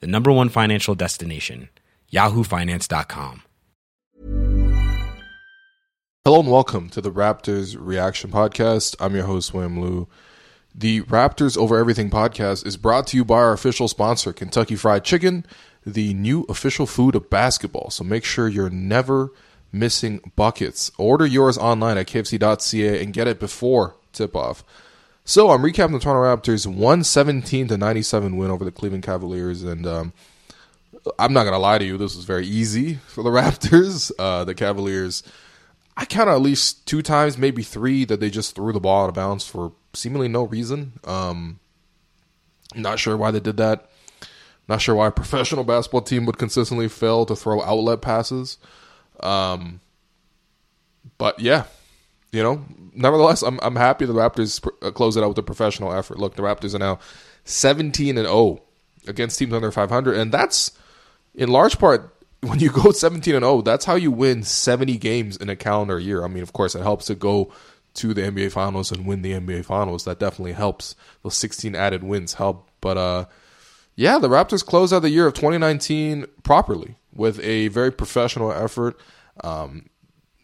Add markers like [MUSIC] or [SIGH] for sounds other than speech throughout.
the number one financial destination, yahoofinance.com. Hello and welcome to the Raptors Reaction Podcast. I'm your host, William Lou. The Raptors Over Everything podcast is brought to you by our official sponsor, Kentucky Fried Chicken, the new official food of basketball. So make sure you're never missing buckets. Order yours online at kfc.ca and get it before tip off. So I'm recapping the Toronto Raptors 117 to 97 win over the Cleveland Cavaliers, and um, I'm not gonna lie to you, this was very easy for the [LAUGHS] Raptors. Uh, the Cavaliers, I count at least two times, maybe three, that they just threw the ball out of bounds for seemingly no reason. Um, not sure why they did that. Not sure why a professional basketball team would consistently fail to throw outlet passes. Um, but yeah, you know, nevertheless, I'm I'm happy the Raptors uh, close it out with a professional effort. Look, the Raptors are now 17 and 0 against teams under 500, and that's in large part [LAUGHS] when you go 17 and 0. That's how you win 70 games in a calendar year. I mean, of course, it helps to go to the NBA Finals and win the NBA Finals. That definitely helps. Those 16 added wins help, but uh, yeah, the Raptors close out the year of 2019 properly with a very professional effort. Um,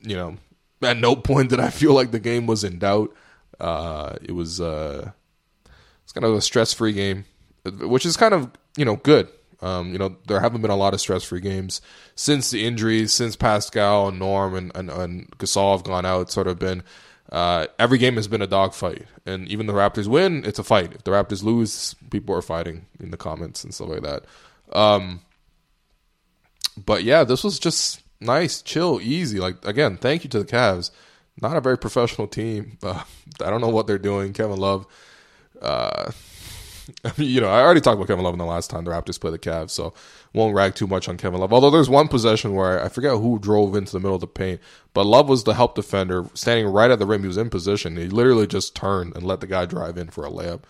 you know, at no point did I feel like the game was in doubt. Uh, it was uh, it's kind of a stress free game, which is kind of you know good. Um, you know there haven't been a lot of stress free games since the injuries, since Pascal and Norm and and, and Gasol have gone out. Sort of been uh, every game has been a dogfight, and even the Raptors win, it's a fight. If the Raptors lose, people are fighting in the comments and stuff like that. Um, but yeah, this was just nice, chill, easy. Like again, thank you to the Cavs. Not a very professional team. [LAUGHS] Uh, I don't know what they're doing. Kevin Love. Uh, [LAUGHS] I mean, you know, I already talked about Kevin Love in the last time the Raptors play the Cavs, so won't rag too much on Kevin Love. Although there's one possession where I forget who drove into the middle of the paint, but Love was the help defender standing right at the rim. He was in position. He literally just turned and let the guy drive in for a layup.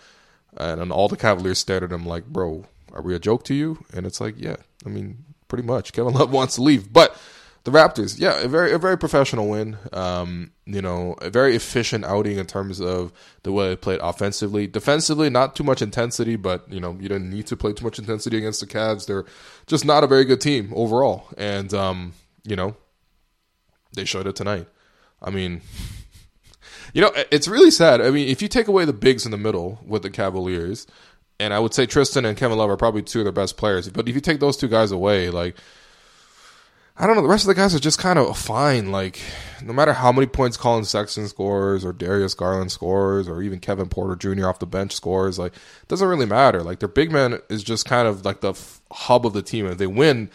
And, and all the Cavaliers stared at him like, bro, are we a joke to you? And it's like, yeah, I mean, pretty much. Kevin [LAUGHS] Love wants to leave. But the Raptors, yeah, a very a very professional win. Um, you know, a very efficient outing in terms of the way they played offensively. Defensively, not too much intensity, but you know, you didn't need to play too much intensity against the Cavs. They're just not a very good team overall, and um, you know, they showed it tonight. I mean, [LAUGHS] you know, it's really sad. I mean, if you take away the bigs in the middle with the Cavaliers, and I would say Tristan and Kevin Love are probably two of their best players, but if you take those two guys away, like I don't know. The rest of the guys are just kind of fine. Like, no matter how many points Collin Sexton scores, or Darius Garland scores, or even Kevin Porter Jr. off the bench scores, like, it doesn't really matter. Like, their big man is just kind of like the f- hub of the team. If they win,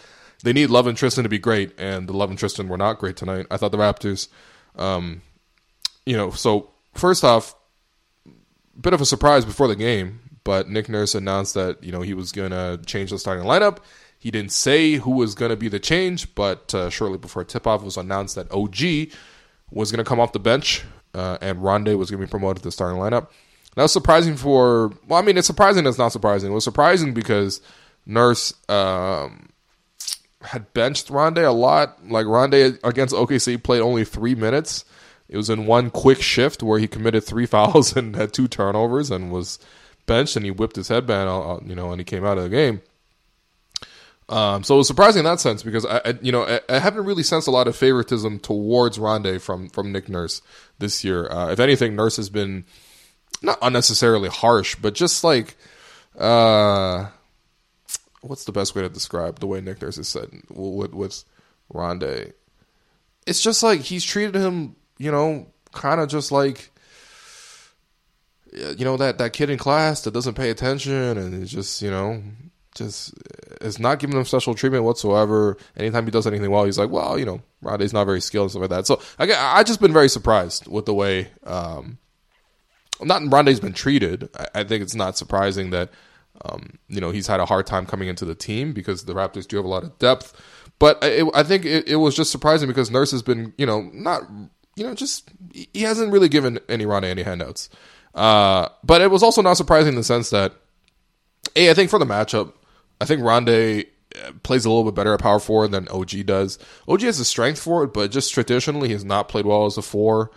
they need Love and Tristan to be great, and the Love and Tristan were not great tonight. I thought the Raptors, um, you know, so first off, bit of a surprise before the game, but Nick Nurse announced that you know he was going to change the starting lineup he didn't say who was going to be the change, but uh, shortly before tip off, was announced that OG was going to come off the bench uh, and Rondae was going to be promoted to the starting lineup. That was surprising for, well, I mean, it's surprising, it's not surprising. It was surprising because Nurse um, had benched Rondae a lot. Like, Rondae against OKC played only three minutes. It was in one quick shift where he committed three [LAUGHS] fouls and had two turnovers and was benched and he whipped his headband, uh, you know, and he came out of the game. Um, so it was surprising in that sense because I, I you know, I, I, haven't really sensed a lot of favoritism towards Rondae from from Nick Nurse this year. Uh, if anything, Nurse has been not unnecessarily harsh, but just like, uh, what's the best way to describe the way Nick Nurse has said with with Rondae? It's just like he's treated him, you know, kind of just like you know that that kid in class that doesn't pay attention and is just you know just is not giving him special treatment whatsoever. Anytime he does anything well, he's like, well, you know, Rondae's not very skilled and stuff like that. So I I just been very surprised with the way um, not Rondae's been treated. I, I think it's not surprising that Um, you know, he's had a hard time coming into the team because the Raptors do have a lot of depth. But it, I think it, it, was just surprising because Nurse has been, you know, not, you know, just he hasn't really given any Rondae any handouts. Uh, but it was also not surprising in the sense that, a, I think for the matchup, I think Rondae uh, plays a little bit better at power forward than OG does. OG has the strength for it, but just traditionally, he has not played well as a four.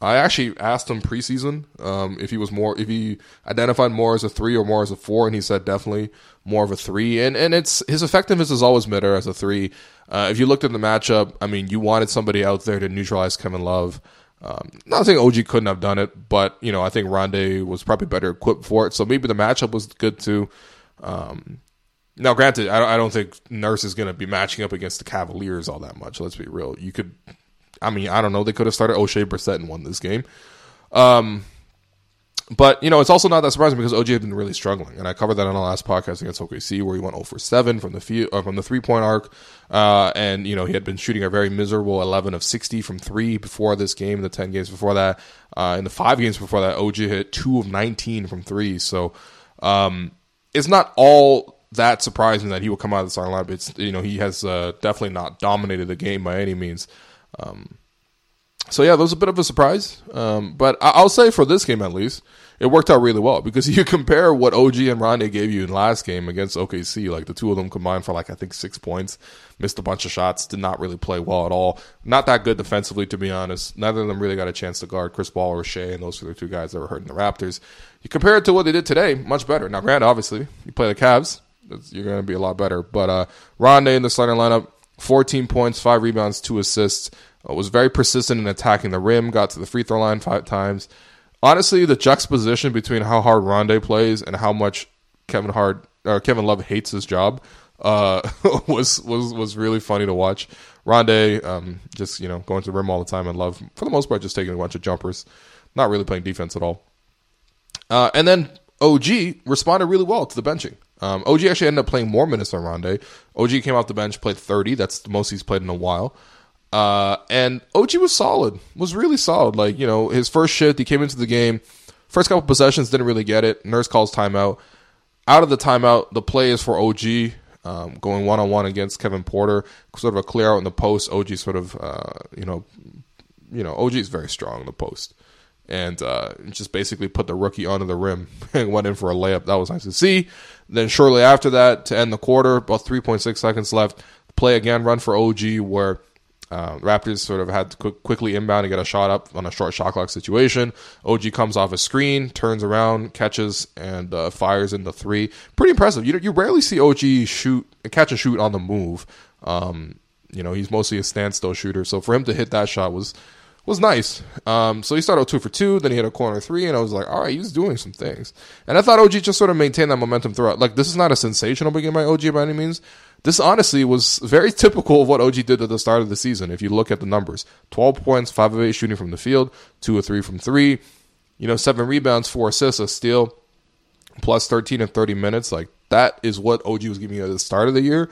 I actually asked him preseason um, if he was more, if he identified more as a three or more as a four, and he said definitely more of a three. And and it's his effectiveness is always better as a three. Uh, if you looked at the matchup, I mean, you wanted somebody out there to neutralize Kevin Love. Um, not saying OG couldn't have done it, but you know, I think Rondae was probably better equipped for it. So maybe the matchup was good too. Um, now, granted, I don't, think Nurse is going to be matching up against the Cavaliers all that much. Let's be real. You could I mean, I don't know. They could have started Oshae Brissett and won this game. Um, but you know, it's also not that surprising because OG had been really struggling, and I covered that on the last podcast against OKC, where he went 0 for 7 from the field, uh, from the three point arc, uh, and you know he had been shooting a very miserable 11 of 60 from three before this game. The 10 games before that, uh, in the five games before that, OG hit two of 19 from three. So um, it's not all that surprising that he will come out of the starting lineup. It's you know he has uh, definitely not dominated the game by any means. Um, so yeah, that was a bit of a surprise. Um, but I- will say for this game at least, it worked out really well because [LAUGHS] you compare what OG and Rondae gave you in last game against OKC, like the two of them combined for like I think six points, missed a bunch of shots, did not really play well at all. Not that good defensively, to be honest. Neither of them really got a chance to guard Chris Paul or Shai, and those were the two guys that were hurting the Raptors. You compare it to what they did today, much better. Now, granted, obviously, you play the Cavs, you're going to be a lot better. But uh, Rondae in the starting lineup, 14 points, five rebounds, two assists uh, was very persistent in attacking the rim, got to the free throw line five times. Honestly, the juxtaposition between how hard Rondae plays and how much Kevin Hard or Kevin Love hates his job uh, [LAUGHS] was was was really funny to watch. Rondae um, just you know going to the rim all the time and Love for the most part just taking a bunch of jumpers, not really playing defense at all. Uh, and then OG responded really well to the benching. Um, OG actually ended up playing more minutes than Rondae. OG came off the bench, played 30. That's the most he's played in a while. Uh, and OG was solid, was really solid. Like, you know, his first shift, he came into the game, first couple possessions, didn't really get it. Nurse calls timeout. Out of the timeout, the play is for OG, um, going one on one against Kevin Porter, sort of a clear out in the post. OG sort of, uh, you know, you know, OG is very strong in the post, and uh, just basically put the rookie onto the rim [LAUGHS] and went in for a layup. That was nice to see. Then shortly after that, to end the quarter, about 3.6 seconds left, play again, run for OG, where uh, Raptors sort of had to qu- quickly inbound and get a shot up on a short shot clock situation. OG comes off a screen, turns around, catches, and uh, fires in the three. Pretty impressive. You you rarely see OG shoot catch a shoot on the move. Um, you know he's mostly a standstill shooter, so for him to hit that shot was was nice. Um, so he started two for two, then he hit a corner three, and I was like, all right, he's doing some things. And I thought OG just sort of maintained that momentum throughout. Like this is not a sensational beginning by OG by any means, this honestly was very typical of what OG did at the start of the season. If you look at the numbers 12 points, 5 of 8 shooting from the field, 2 or 3 from 3, you know, 7 rebounds, 4 assists, a steal, plus 13 and 30 minutes. Like, that is what OG was giving you at the start of the year.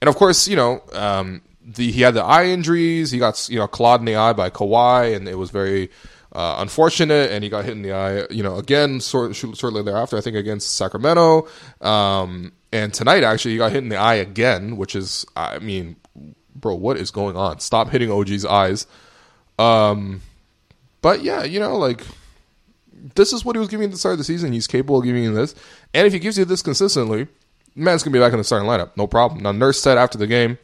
And of course, you know, um, the, he had the eye injuries. He got, you know, clawed in the eye by Kawhi, and it was very. Uh, unfortunate, and he got hit in the eye, you know, again, sort, shortly thereafter, I think against Sacramento. Um, and tonight, actually, he got hit in the eye again, which is, I mean, bro, what is going on? Stop hitting OG's eyes. Um, but yeah, you know, like this is what he was giving at the start of the season. He's capable of giving you this, and if he gives you this consistently, man's gonna be back in the starting lineup, no problem. Now, Nurse said after the game,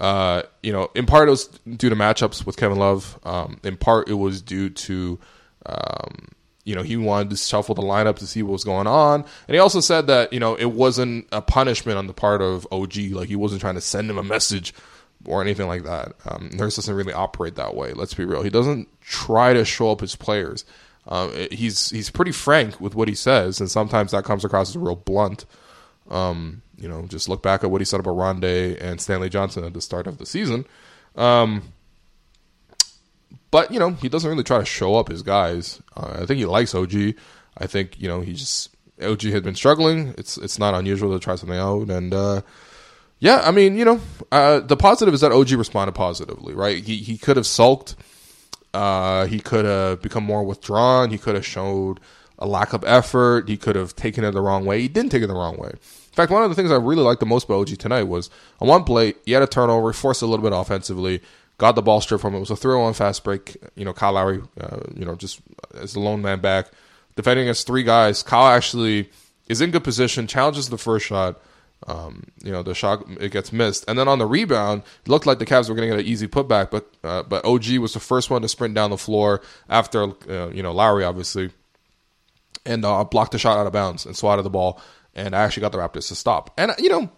uh, you know, in part it was due to matchups with Kevin Love. Um, in part it was due to um, you know, he wanted to shuffle the lineup to see what was going on. And he also said that, you know, it wasn't a punishment on the part of OG. Like, he wasn't trying to send him a message or anything like that. Um, Nurse doesn't really operate that way. Let's be real. He doesn't try to show up his players. Um, he's he's pretty frank with what he says, and sometimes that comes across as real blunt. Um, you know, just look back at what he said about Rondae and Stanley Johnson at the start of the season. Um, but you know, he doesn't really try to show up his guys. Uh, I think he likes OG. I think you know he just OG had been struggling. It's it's not unusual to try something out, and uh, yeah, I mean you know uh, the positive is that OG responded positively. Right, he he could have sulked. Uh, he could have become more withdrawn. He could have showed a lack of effort. He could have taken it the wrong way. He didn't take it the wrong way. Fact, one of the things I really liked the most about OG tonight was on one play, he had a turnover, forced a little bit offensively, got the ball stripped from him. It was a throw on fast break. You know, Kyle Lowry, uh, you know, just as the lone man back, defending against three guys. Kyle actually is in good position, challenges the first shot. Um, you know, the shot it gets missed, and then on the rebound, it looked like the Cavs were going to get an easy putback, but uh, but OG was the first one to sprint down the floor after uh, you know Lowry obviously, and uh, blocked the shot out of bounds and swatted the ball, and I actually got the Raptors to stop. And you know,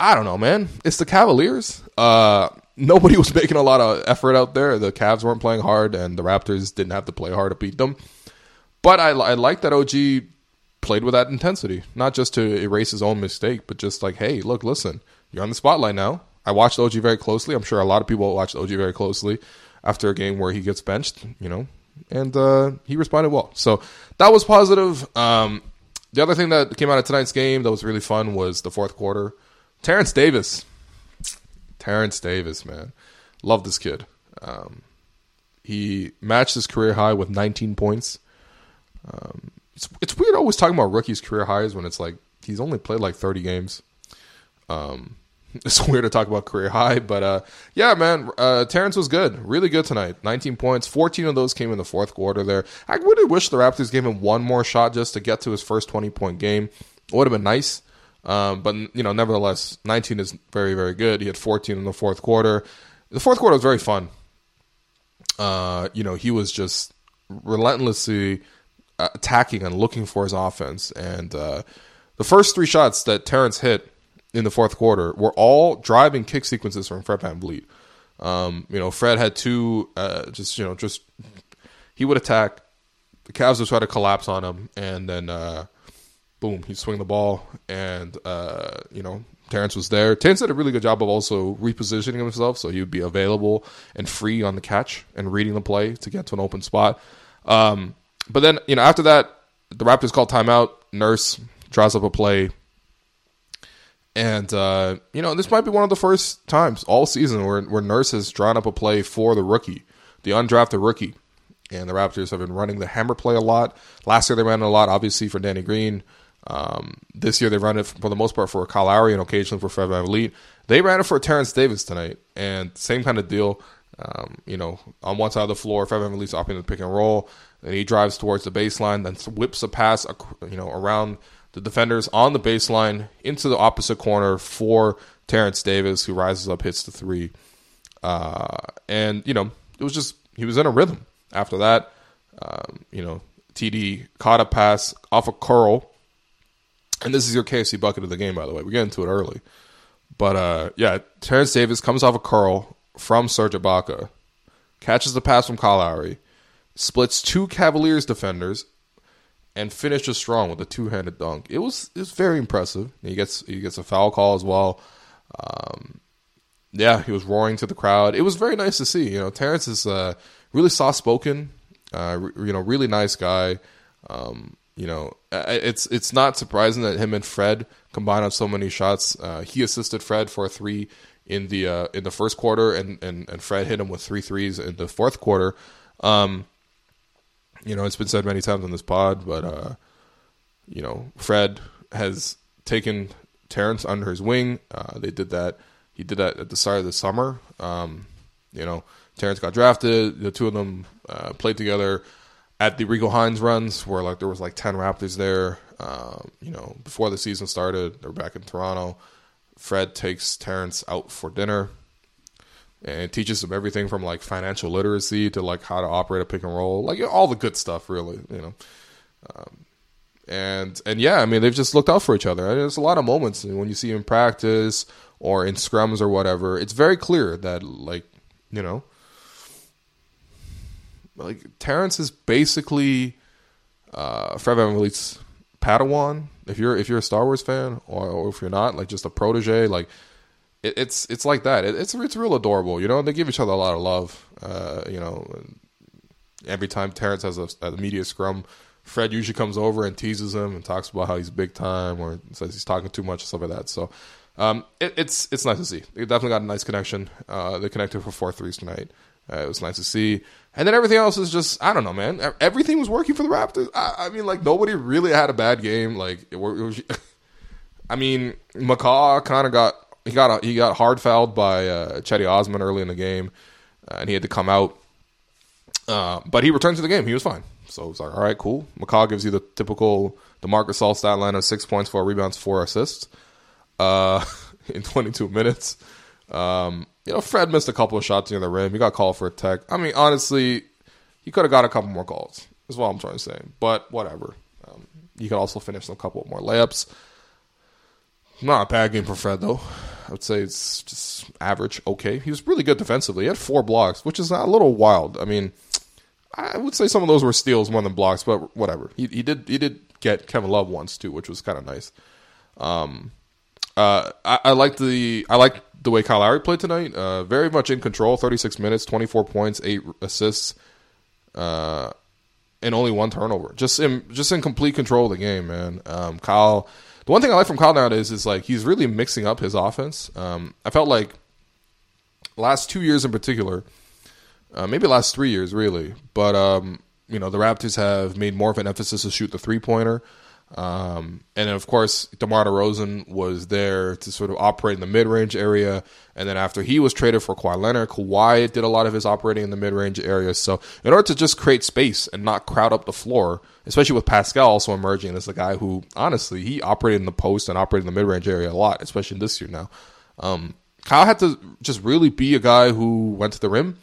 I don't know, man, it's the Cavaliers. Uh, nobody [LAUGHS] was making a lot of effort out there. The Cavs weren't playing hard, and the Raptors didn't have to play hard to beat them. But I, I like that OG played with that intensity, not just to erase his own mistake, but just like, hey, look, listen, you're on the spotlight now. I watched OG very closely. I'm sure a lot of people watched OG very closely after a game where he gets benched, you know, and uh, he responded well. So that was positive. Um, the other thing that came out of tonight's game that was really fun was the fourth quarter. Terrence Davis. Terrence Davis, man. Love this kid. Um, he matched his career high with 19 points. Um, it's it's weird always talking about rookies' career highs when it's like he's only played like 30 games. Um, [LAUGHS] it's weird to talk about career high, but uh, yeah, man, uh, Terrence was good, really good tonight. 19 points, 14 of those came in the fourth quarter. There, I really wish the Raptors gave him one more shot just to get to his first 20 point game. It would have been nice, um, but you know, nevertheless, 19 is very very good. He had 14 in the fourth quarter. The fourth quarter was very fun. Uh, you know, he was just relentlessly uh, attacking and looking for his offense. And uh, the first three shots that Terrence hit in the fourth quarter were all driving kick sequences from Fred VanVleet. Um, you know, Fred had two, uh, just, you know, just, he would attack. The Cavs would try to collapse on him. And then, uh, boom, he'd swing the ball. And, uh, you know, Terrence was there. Terrence did a really good job of also repositioning himself so he would be available and free on the catch and reading the play to get to an open spot. Um, but then, you know, after that, the Raptors called timeout. Nurse draws up a play. And, uh, you know, this might be one of the first times all season where, where Nurse has drawn up a play for the rookie, the undrafted rookie. And the Raptors have been running the hammer play a lot. Last year they ran it a lot, obviously, for Danny Green. Um, this year they run it for the most part for Kyle Lowry and occasionally for Fred VanVleet. They ran it for Terrence Davis tonight. And same kind of deal. Um, you know, on one side of the floor, Fred VanVleet's opting to pick and roll. And he drives towards the baseline, then whips a pass, you know, around the defenders on the baseline into the opposite corner for Terrence Davis, who rises up, hits the three. Uh, and you know, it was just he was in a rhythm. After that, um, you know, TD caught a pass off a curl, and this is your KFC bucket of the game, by the way. We're getting to it early, but uh, yeah, Terrence Davis comes off a curl from Serge Ibaka, catches the pass from Kyle Lowry, splits two Cavaliers defenders, and finishes strong with a two handed dunk. It was it was very impressive. He gets he gets a foul call as well. Um, yeah, he was roaring to the crowd. It was very nice to see. You know, Terrence is uh, really soft spoken. Uh, re- you know, really nice guy. Um, you know, it's it's not surprising that him and Fred combined on so many shots. Uh, he assisted Fred for a three in the uh, in the first quarter, and, and and Fred hit him with three threes in the fourth quarter. Um, you know, it's been said many times on this pod, but uh, you know, Fred has taken Terrence under his wing. Uh, they did that. He did that at the start of the summer. Um, you know, Terrence got drafted. The two of them uh, played together at the Rico Hines runs, where like there was like ten Raptors there. Um, you know, before the season started, they're back in Toronto. Fred takes Terrence out for dinner and teaches him everything from like financial literacy to like how to operate a pick and roll, like all the good stuff, really, you know. Um, and and yeah, I mean they've just looked out for each other. There's a lot of moments when you see in practice or in scrums or whatever. It's very clear that like you know, like Terrence is basically uh, Fred VanVleet's Padawan. If you're if you're a Star Wars fan or, or if you're not, like just a protege, like it, it's it's like that. It, it's it's real adorable. You know, they give each other a lot of love. Uh, you know, every time Terrence has a, a, media scrum, Fred usually comes over and teases him and talks about how he's big time or says he's talking too much and stuff like that. So. Um, it, it's it's nice to see. They definitely got a nice connection. Uh, they connected for four threes tonight. Uh, it was nice to see. And then everything else is just I don't know, man. Everything was working for the Raptors. I, I mean, like nobody really had a bad game. Like it, it was, [LAUGHS] I mean, McCaw kind of got he got a, he got hard fouled by uh, Cedi Osman early in the game, uh, and he had to come out. Uh, but he returned to the game. He was fine. So it's like, all right, cool. McCaw gives you the typical the Marc Gasol stat line of six points, four rebounds, four assists uh, [LAUGHS] in 22 minutes. Um, you know, Fred missed a couple of shots near the rim. He got called for a tech. I mean, honestly, he could have got a couple more calls. Is what I'm trying to say. But whatever. Um, you could also finish a couple more layups. Not a bad game for Fred though. I would say it's just average, okay. He was really good defensively. He had four blocks, which is a little wild. I mean, I would say some of those were steals more than blocks, but whatever. He, he did he did get Kevin Love once too, which was kind of nice. Um, uh, I, I like the I like the way Kyle Lowry played tonight. Uh, very much in control. Thirty six minutes, twenty four points, eight assists, uh, and only one turnover. Just in just in complete control of the game, man. Um, Kyle. The one thing I like from Kyle nowadays is like he's really mixing up his offense. Um, I felt like last two years in particular, uh, maybe last three years really, but um, you know the Raptors have made more of an emphasis to shoot the three pointer. Um, and of course, DeMar DeRozan was there to sort of operate in the mid range area. And then after he was traded for Kawhi Leonard, Kawhi did a lot of his operating in the mid range area. So in order to just create space and not crowd up the floor, especially with Pascal also emerging as a guy who honestly he operated in the post and operated in the mid range area a lot, especially this year now. Um, Kyle had to just really be a guy who went to the rim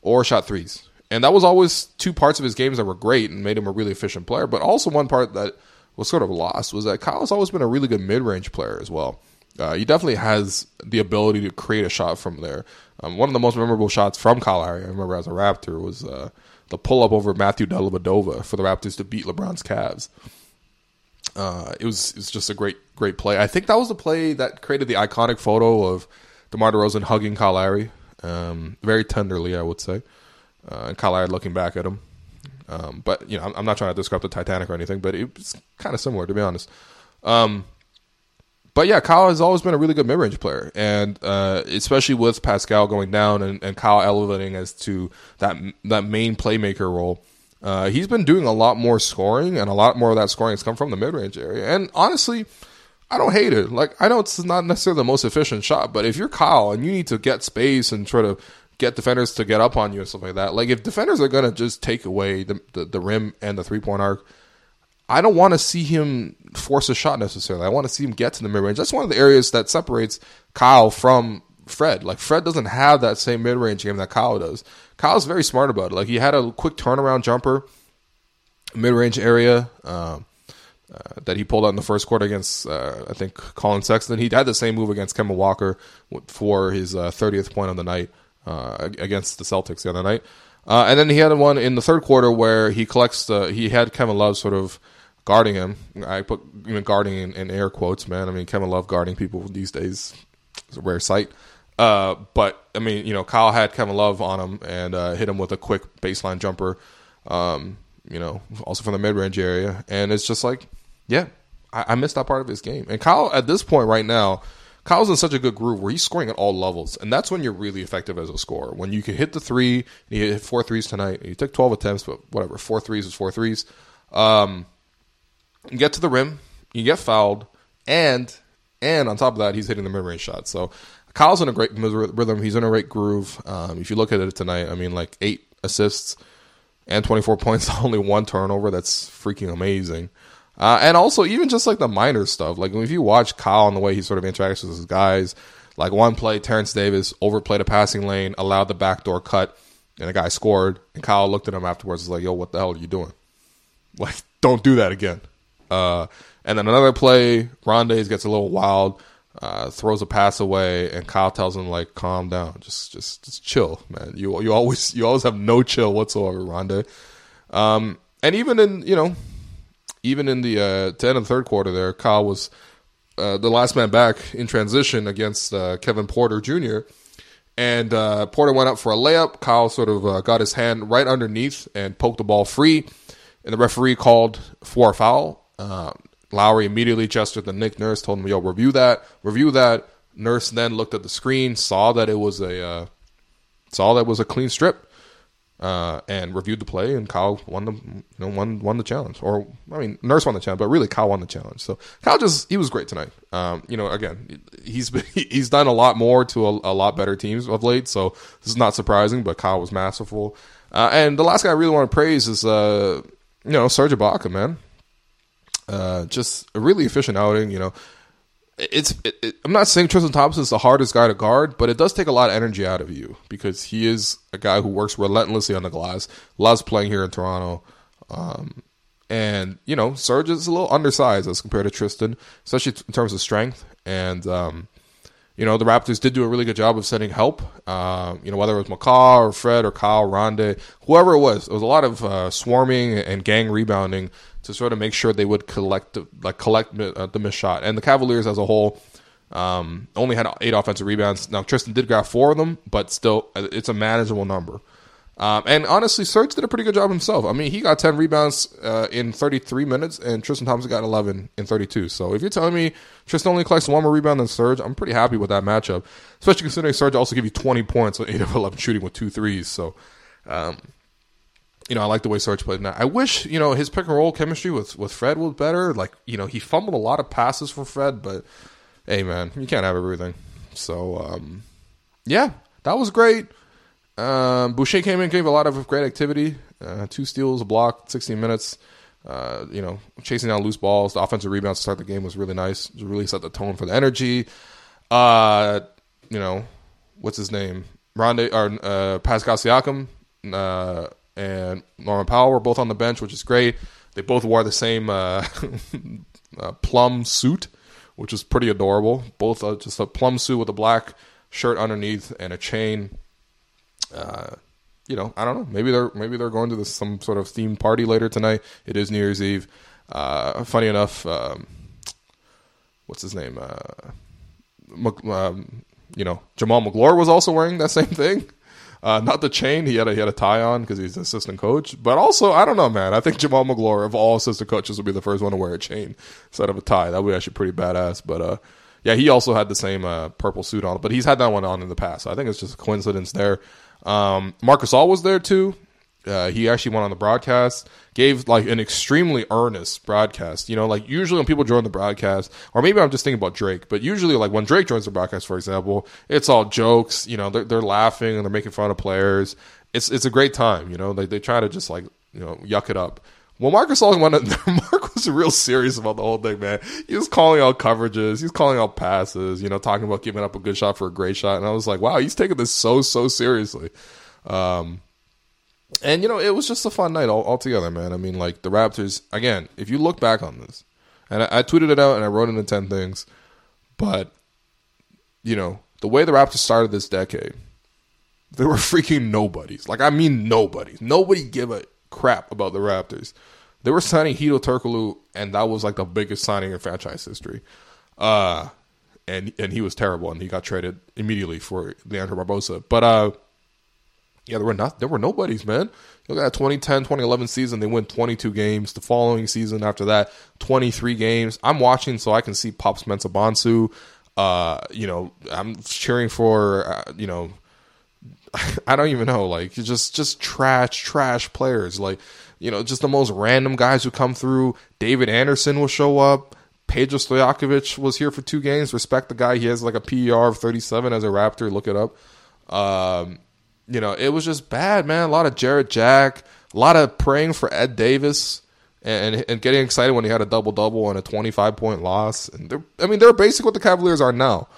or shot threes. And that was always two parts of his games that were great and made him a really efficient player, but also one part that was sort of lost was that Kyle's always been a really good mid range player as well. Uh, he definitely has the ability to create a shot from there. Um, one of the most memorable shots from Kyle I remember as a Raptor, was uh, the pull up over Matthew Dellavedova for the Raptors to beat LeBron's Cavs. Uh, it was it was just a great great play. I think that was the play that created the iconic photo of DeMar DeRozan hugging Kyle Lowry, um, very tenderly, I would say, uh, and Kyle Lowry looking back at him. Um, but you know, I'm, I'm, not trying to describe the Titanic or anything, but it's kind of similar to be honest. Um, but yeah, Kyle has always been a really good mid range player, and uh, especially with Pascal going down and, and Kyle elevating as to that that main playmaker role. Uh, he's been doing a lot more scoring, and a lot more of that scoring has come from the mid range area. And honestly, I don't hate it. Like I know it's not necessarily the most efficient shot, but if you're Kyle and you need to get space and try to get defenders to get up on you and stuff like that. Like if defenders are gonna just take away the the, the rim and the three point arc, I don't want to see him force a shot necessarily. I want to see him get to the mid range. That's one of the areas that separates Kyle from Fred. Like Fred doesn't have that same mid range game that Kyle does. Kyle's very smart about it. Like he had a quick turnaround jumper, mid range area. Um, uh, that he pulled out in the first quarter against, uh, I think, Collin Sexton. He had the same move against Kemba Walker for his uh, 30th point on the night uh, against the Celtics the other night. Uh, and then he had one in the third quarter where he collects the. He had Kevin Love sort of guarding him. I put even guarding in, in, air quotes, man. I mean, Kevin Love guarding people these days is a rare sight. Uh, but I mean, you know, Kyle had Kevin Love on him and uh, hit him with a quick baseline jumper. Um, you know, also from the mid range area, and it's just like, yeah, I, I missed that part of his game. And Kyle, at this point right now, Kyle's in such a good groove where he's scoring at all levels, and that's when you're really effective as a scorer. When you can hit the three, he hit four threes tonight. He took 12 attempts, but whatever, four threes is four threes. Um, you get to the rim, you get fouled, and and on top of that, he's hitting the mid range shot. So Kyle's in a great rhythm. He's in a great groove. Um, if you look at it tonight, I mean, like eight assists and 24 [LAUGHS] points, only one turnover. That's freaking amazing. Uh, and also, even just like the minor stuff, like if you watch Kyle and the way he sort of interacts with his guys, like one play, Terrence Davis overplayed a passing lane, allowed the backdoor cut, and the guy scored. And Kyle looked at him afterwards, was like, "Yo, what the hell are you doing? [LAUGHS] Like, don't do that again." Uh, and then another play, Rondae gets a little wild, uh, throws a pass away, and Kyle tells him like, "Calm down, just just just chill, man. You you always you always have no chill whatsoever, Rondae." Um, and even in you know even in the uh, to end of the third quarter, there, Kyle was uh, the last man back in transition against uh, Kevin Porter Jr. And uh, Porter went up for a layup. Kyle sort of uh, got his hand right underneath and poked the ball free. And the referee called for a foul. Uh, Lowry immediately gestured to Nick Nurse, told him, "Yo, review that, review that." Nurse then looked at the screen, saw that it was a saw that was a clean strip uh, and reviewed the play, and Kyle won the you know won won the challenge. Or I mean, Nurse won the challenge, but really Kyle won the challenge. So Kyle just he was great tonight. Um, you know, again, he's been, [LAUGHS] he's done a lot more to a, a, lot better teams of late, so this is not surprising. But Kyle was masterful. Uh, and the last guy I really want to praise is uh, you know Serge Ibaka, man. Uh, just a really efficient outing. You know, it's it, it, I'm not saying Tristan Thompson is the hardest guy to guard, but it does take a lot of energy out of you because he is a guy who works relentlessly on the glass. Loves playing here in Toronto. Um, and you know, Serge is a little undersized as compared to Tristan, especially in terms of strength. And um, you know, the Raptors did do a really good job of sending help. Uh, you know, whether it was McCaw or Fred or Kyle Rondae, whoever it was, it was a lot of uh, swarming and gang rebounding to sort of make sure they would collect like collect uh, the missed shot. And the Cavaliers as a whole um, only had eight offensive rebounds. Now Tristan did grab four of them, but still, uh, it's a manageable number. Um, and honestly, Serge did a pretty good job himself. I mean, he got 10 rebounds uh, in 33 minutes, and Tristan Thompson got 11 in 32. So if you're telling me Tristan only collects one more rebound than Serge, I'm pretty happy with that matchup, especially considering Serge also gave you 20 points on 8 of 11 shooting with two threes. So, um, you know, I like the way Serge played. Now, I wish you know his pick and roll chemistry with with Fred was better. Like you know, he fumbled a lot of passes for Fred, but hey, man, you can't have everything. So um, yeah, that was great. Um, Boucher came in, gave a lot of great activity. Uh, two steals, a block, 16 minutes. Uh, you know, chasing down loose balls. The offensive rebounds to start the game was really nice. It really set the tone for the energy. Uh, you know, what's his name? Rondae or uh, Pascal Siakam. Uh, and Norman Powell were both on the bench, which is great. They both wore the same uh, [LAUGHS] uh, plum suit, which is pretty adorable. Both uh, just a plum suit with a black shirt underneath and a chain. Uh, you know, I don't know. Maybe they're maybe they're going to this, some sort of themed party later tonight. It is New Year's Eve. Uh, funny enough, um, what's his name? Uh, um, you know, Jamal Magloire was also wearing that same thing. Uh, not the chain. He had a, he had a tie on because he's an assistant coach. But also, I don't know, man. I think Jamal Magloire of all assistant coaches would be the first one to wear a chain instead of a tie. That would be actually pretty badass. But uh, yeah, he also had the same uh, purple suit on, but he's had that one on in the past. So I think it's just a coincidence there. Um, Marc Gasol was there too. Uh, he actually went on the broadcast, gave like an extremely earnest broadcast. You know, like usually when people join the broadcast, or maybe I'm just thinking about Drake, but usually like when Drake joins the broadcast, for example, it's all jokes. You know, they're, they're laughing and they're making fun of players. It's it's a great time. You know, they they try to just like you know yuck it up. Well, Marcus Gasol went. [LAUGHS] Mark was real serious about the whole thing, man. He was calling out coverages. He's calling out passes. You know, talking about giving up a good shot for a great shot. And I was like, wow, he's taking this so so seriously. Um, and you know, it was just a fun night all, altogether, man. I mean, like the Raptors again. If you look back on this, and I, I tweeted it out and I wrote in ten things, but you know, the way the Raptors started this decade, they were [LAUGHS] freaking nobodies. Like I mean, nobodies. Nobody give a crap about the Raptors. They were signing Hedo Turkoglu, and that was like the biggest signing in franchise history. Uh, and and he was terrible, and he got traded immediately for Leandro Barbosa. But uh yeah, there were not there were nobodies, man. Look at that 2010, 2011 season. They win 22 games. The following season after that, 23 games. I'm watching so I can see Pops Mensah Uh, you know, I'm cheering for uh, you know, [LAUGHS] I don't even know, like just just trash, trash players. Like you know, just the most random guys who come through. David Anderson will show up. Peja Stojakovic was here for two games. Respect the guy. He has like a PER of 37 as a Raptor. Look it up. Um, you know, it was just bad, man. A lot of Jarrett Jack, a lot of praying for Ed Davis, and and getting excited when he had a double double and a twenty five point loss. And I mean, they're basically what the Cavaliers are now.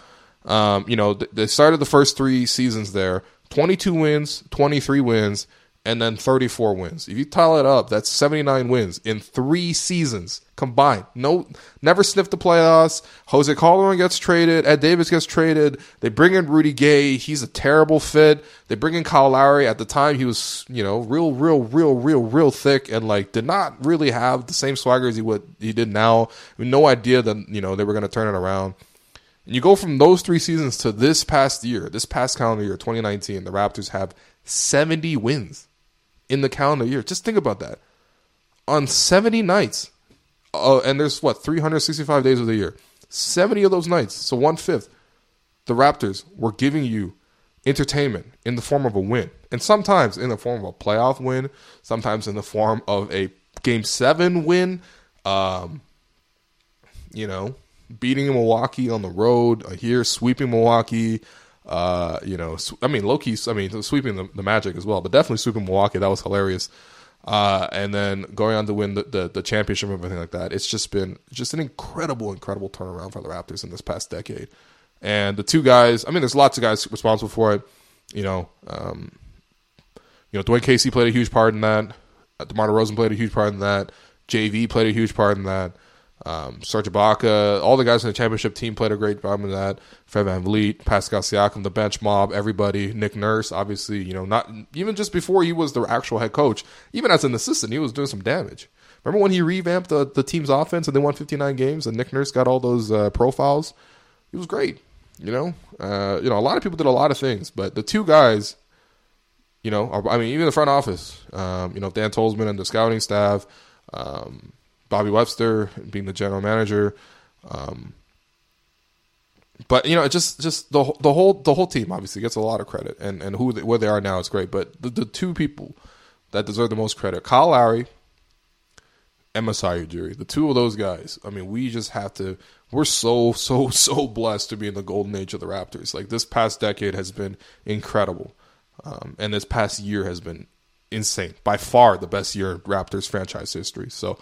Um, you know, they started the first three seasons there, twenty two wins, twenty three wins, and then 34 wins. If you tile it up, that's 79 wins in three seasons combined. No, never sniffed the playoffs. Jose Calderon gets traded. Ed Davis gets traded. They bring in Rudy Gay. He's a terrible fit. They bring in Kyle Lowry. At the time, he was, you know, real, real, real, real, real thick and like did not really have the same swagger as he would he did now. no idea that you know they were going to turn it around. And you go from those three seasons to this past year, this past calendar year, 2019. The Raptors have 70 wins in the calendar year. Just think about that. On 70 nights, uh, and there's what, 365 days of the year, 70 of those nights, so one fifth, the Raptors were giving you entertainment in the form of a win, and sometimes in the form of a playoff win, sometimes in the form of a game seven win. Um, you know, beating Milwaukee on the road here, sweeping Milwaukee. Uh, you know, I mean, Loki. I mean, sweeping the, the, Magic as well, but definitely sweeping Milwaukee. That was hilarious. Uh, and then going on to win the, the, the championship and everything like that. It's just been just an incredible, incredible turnaround for the Raptors in this past decade. And the two guys, I mean, there's lots of guys responsible for it. You know, um, you know, Dwane Casey played a huge part in that. Uh, DeMar DeRozan played a huge part in that. JV played a huge part in that. Um, Serge Ibaka, all the guys in the championship team played a great job in that. Fred VanVleet, Pascal Siakam, the bench mob, everybody. Nick Nurse, obviously, you know, not even just before he was the actual head coach, even as an assistant, he was doing some damage. Remember when he revamped the, the team's offense and they won 59 games and Nick Nurse got all those uh, profiles? He was great. You know, uh, you know, a lot of people did a lot of things, but the two guys, you know, I mean, even the front office, um, you know, Dan Tolzman and the scouting staff, um, Bobby Webster being the general manager. Um, but you know, it just just the the whole the whole team obviously gets a lot of credit, and and who they, where they are now is great. But the, the two people that deserve the most credit, Kyle Lowry and Masai Ujiri, the two of those guys. I mean, we just have to. We're so so so blessed to be in the golden age of the Raptors. Like this past decade has been incredible, um, and this past year has been insane. By far the best year Raptors franchise history. So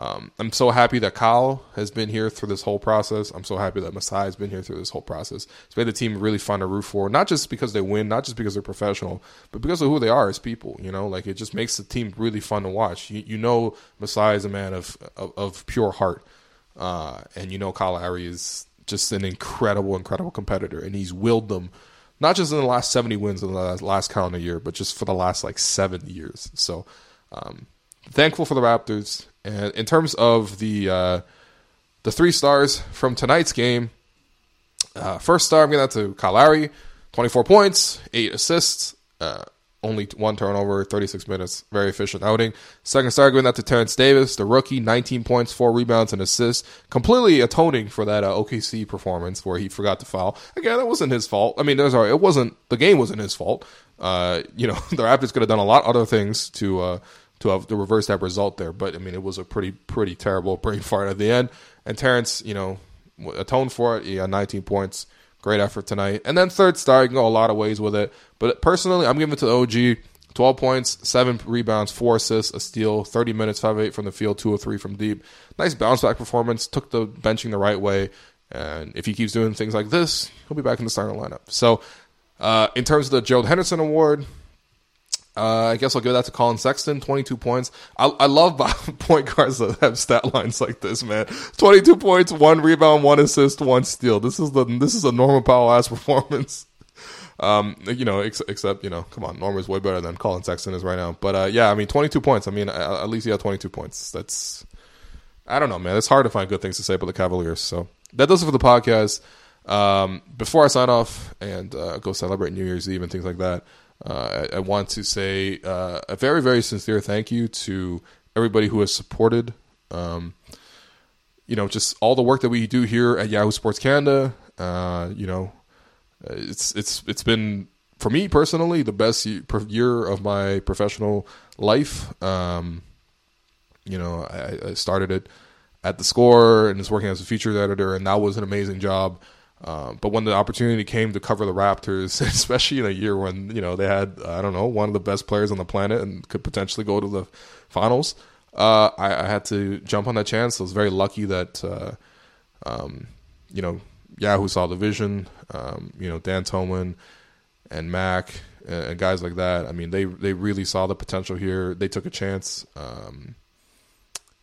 um, I'm so happy that Kyle has been here through this whole process. I'm so happy that Masai has been here through this whole process. It's made the team really fun to root for, not just because they win, not just because they're professional, but because of who they are as people. You know, like it just makes the team really fun to watch. You, you know, Masai is a man of of, of pure heart, uh, and you know Kyle Lowry is just an incredible, incredible competitor, and he's willed them not just in the last 70 wins in the last calendar year, but just for the last like seven years. So, um, thankful for the Raptors. And in terms of the uh, the three stars from tonight's game, uh, first star I'm giving that to Kyle Lowry, 24 points, eight assists, uh, only one turnover, 36 minutes, very efficient outing. Second star giving that to Terrence Davis, the rookie, 19 points, four rebounds and assists, completely atoning for that uh, OKC performance where he forgot to foul. Again, that wasn't his fault. I mean, there's it wasn't the game wasn't his fault. Uh, you know, [LAUGHS] the Raptors could have done a lot other things to uh, to have to reverse that result there. But I mean, it was a pretty pretty terrible [LAUGHS] brain fart at the end. And Terrence, you know, atoned for it. He had 19 points. Great effort tonight. And then third star, you can go a lot of ways with it. But personally, I'm giving it to the OG. 12 points, 7 rebounds, 4 assists, a steal, 30 minutes, 5 8 from the field, 2 or 3 from deep. Nice bounce back performance. Took the benching the right way. And if he keeps doing things like this, he'll be back in the starting lineup. So, uh, in terms of the Gerald Henderson Award, uh, I guess I'll give that to Collin Sexton, 22 points. I, I love [LAUGHS] point guards that have stat lines like this, man. 22 points, one rebound, one assist, one steal. This is the this is a Norman Powell ass [LAUGHS] performance. Um, you know, ex- except you know, come on, Norman's way better than Collin Sexton is right now. But uh, yeah, I mean, 22 points. I mean, at least he had 22 points. That's I don't know, man. It's hard to find good things to say about the Cavaliers. So that does it for the podcast. Um, before I sign off and uh, go celebrate New Year's Eve and things like that. Uh, I, I, want to say uh, a very, very sincere thank you to everybody who has supported, um, you know, just all the work that we do here at Yahoo Sports Canada. Uh, you know, it's it's it's been for me personally the best year of my professional life. Um, you know, I, I started it at the score and was working as a features editor, and that was an amazing job. Um, but when the opportunity came to cover the Raptors, [LAUGHS] especially in a year when you know they had I don't know one of the best players on the planet and could potentially go to the finals, uh, I, I, had to jump on that chance. I was very lucky that uh, um, you know Yahoo saw the vision. Um, you know Dan Tolman and Mac and, and, guys like that. I mean they they really saw the potential here. They took a chance, um,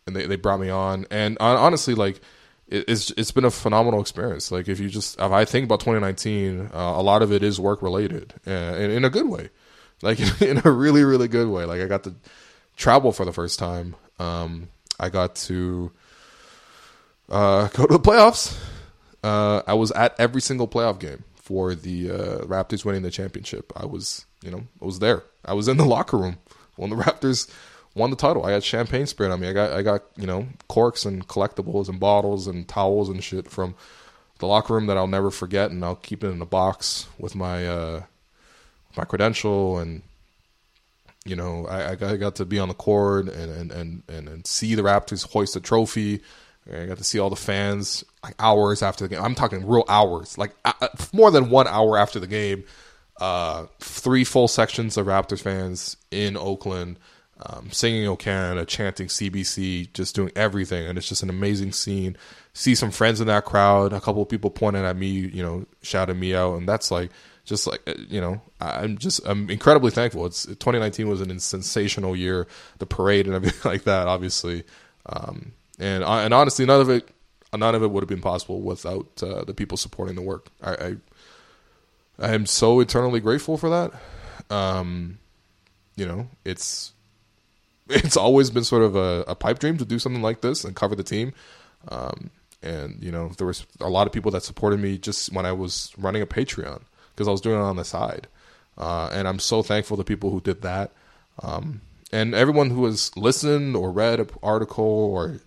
and they they brought me on. And honestly, like it's it's been a phenomenal experience. Like if you just if I think about 2019, uh, a lot of it is work related, and in, in a good way, like [LAUGHS] in a really really good way. Like I got to travel for the first time. Um, I got to uh, [LAUGHS] go to the playoffs. Uh, I was at every single playoff game for the uh, Raptors winning the championship. I was you know I was there. I was in the locker room when the [LAUGHS] Raptors won the title. I got champagne sprayed on me. I got I got you know corks and collectibles and bottles and towels and shit from the locker room that I'll never forget, and I'll keep it in a box with my uh, my credential and you know, I, got, I got to be on the court and, and, and, and, and see the Raptors hoist a trophy. I got to see all the fans like hours after the game. I'm talking real hours, like uh, uh, more than one hour after the game. Uh, three full sections of Raptors fans in Oakland um, singing "O Canada," chanting CBC, just doing everything, and it's just an amazing scene. See some friends in that crowd. A couple of people pointing at me, you know, shouting me out, and that's like just like uh, you know i'm just i'm incredibly thankful. It's 2019 was an sensational year. The parade and everything [LAUGHS] like that obviously. Um, and uh, and honestly none of it none of it would have been possible without uh, the people supporting the work. I i, I am so eternally grateful for that. Um, you know it's it's always been sort of a, a, pipe dream to do something like this and cover the team um, and you know there was a lot of people that supported me just when i was running a patreon because I was doing it on the side. Uh, and I'm so thankful to people who did that. Um, and everyone who has listened or read an article or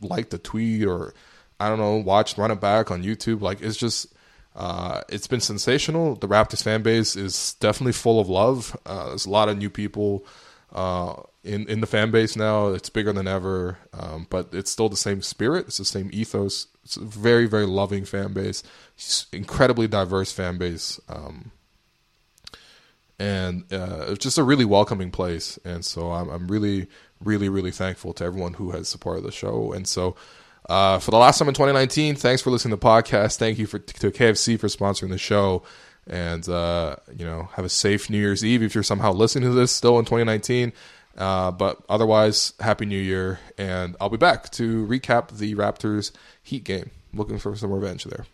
liked a tweet or I don't know, watched Run It Back on YouTube. Like it's just, uh, it's been sensational. The Raptors fan base is definitely full of love. Uh, there's a lot of new people uh, in in the fan base now. It's bigger than ever, um, but it's still the same spirit. It's the same ethos. It's a very very loving fan base, incredibly diverse fan base, um, and uh, it's just a really welcoming place. And so I'm I'm really really really thankful to everyone who has supported the show. And so. Uh, for the last time in 2019, thanks for listening to the podcast. Thank you for to KFC for sponsoring the show and uh, you know have a safe New Year's Eve if you're somehow listening to this still in 2019. Uh, but otherwise, happy New Year, and I'll be back to recap the Raptors Heat game. Looking for some revenge there.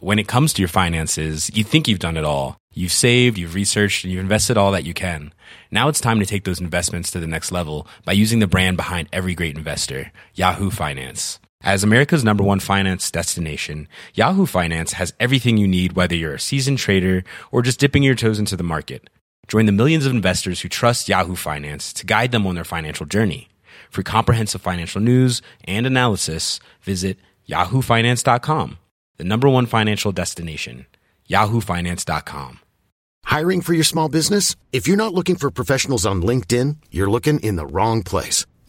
When it comes to your finances, you think you've done it all. You've saved, you've researched, and you've invested all that you can. Now it's time to take those investments to the next level by using the brand behind every great investor, Yahoo Finance. As America's number one finance destination, Yahoo Finance has everything you need, whether you're a seasoned trader or just dipping your toes into the market. Join the millions of investors who trust Yahoo Finance to guide them on their financial journey. For comprehensive financial news and analysis, visit yahoofinance.com, the number one financial destination, yahoofinance.com. Hiring for your small business? If you're not looking for professionals on LinkedIn, you're looking in the wrong place.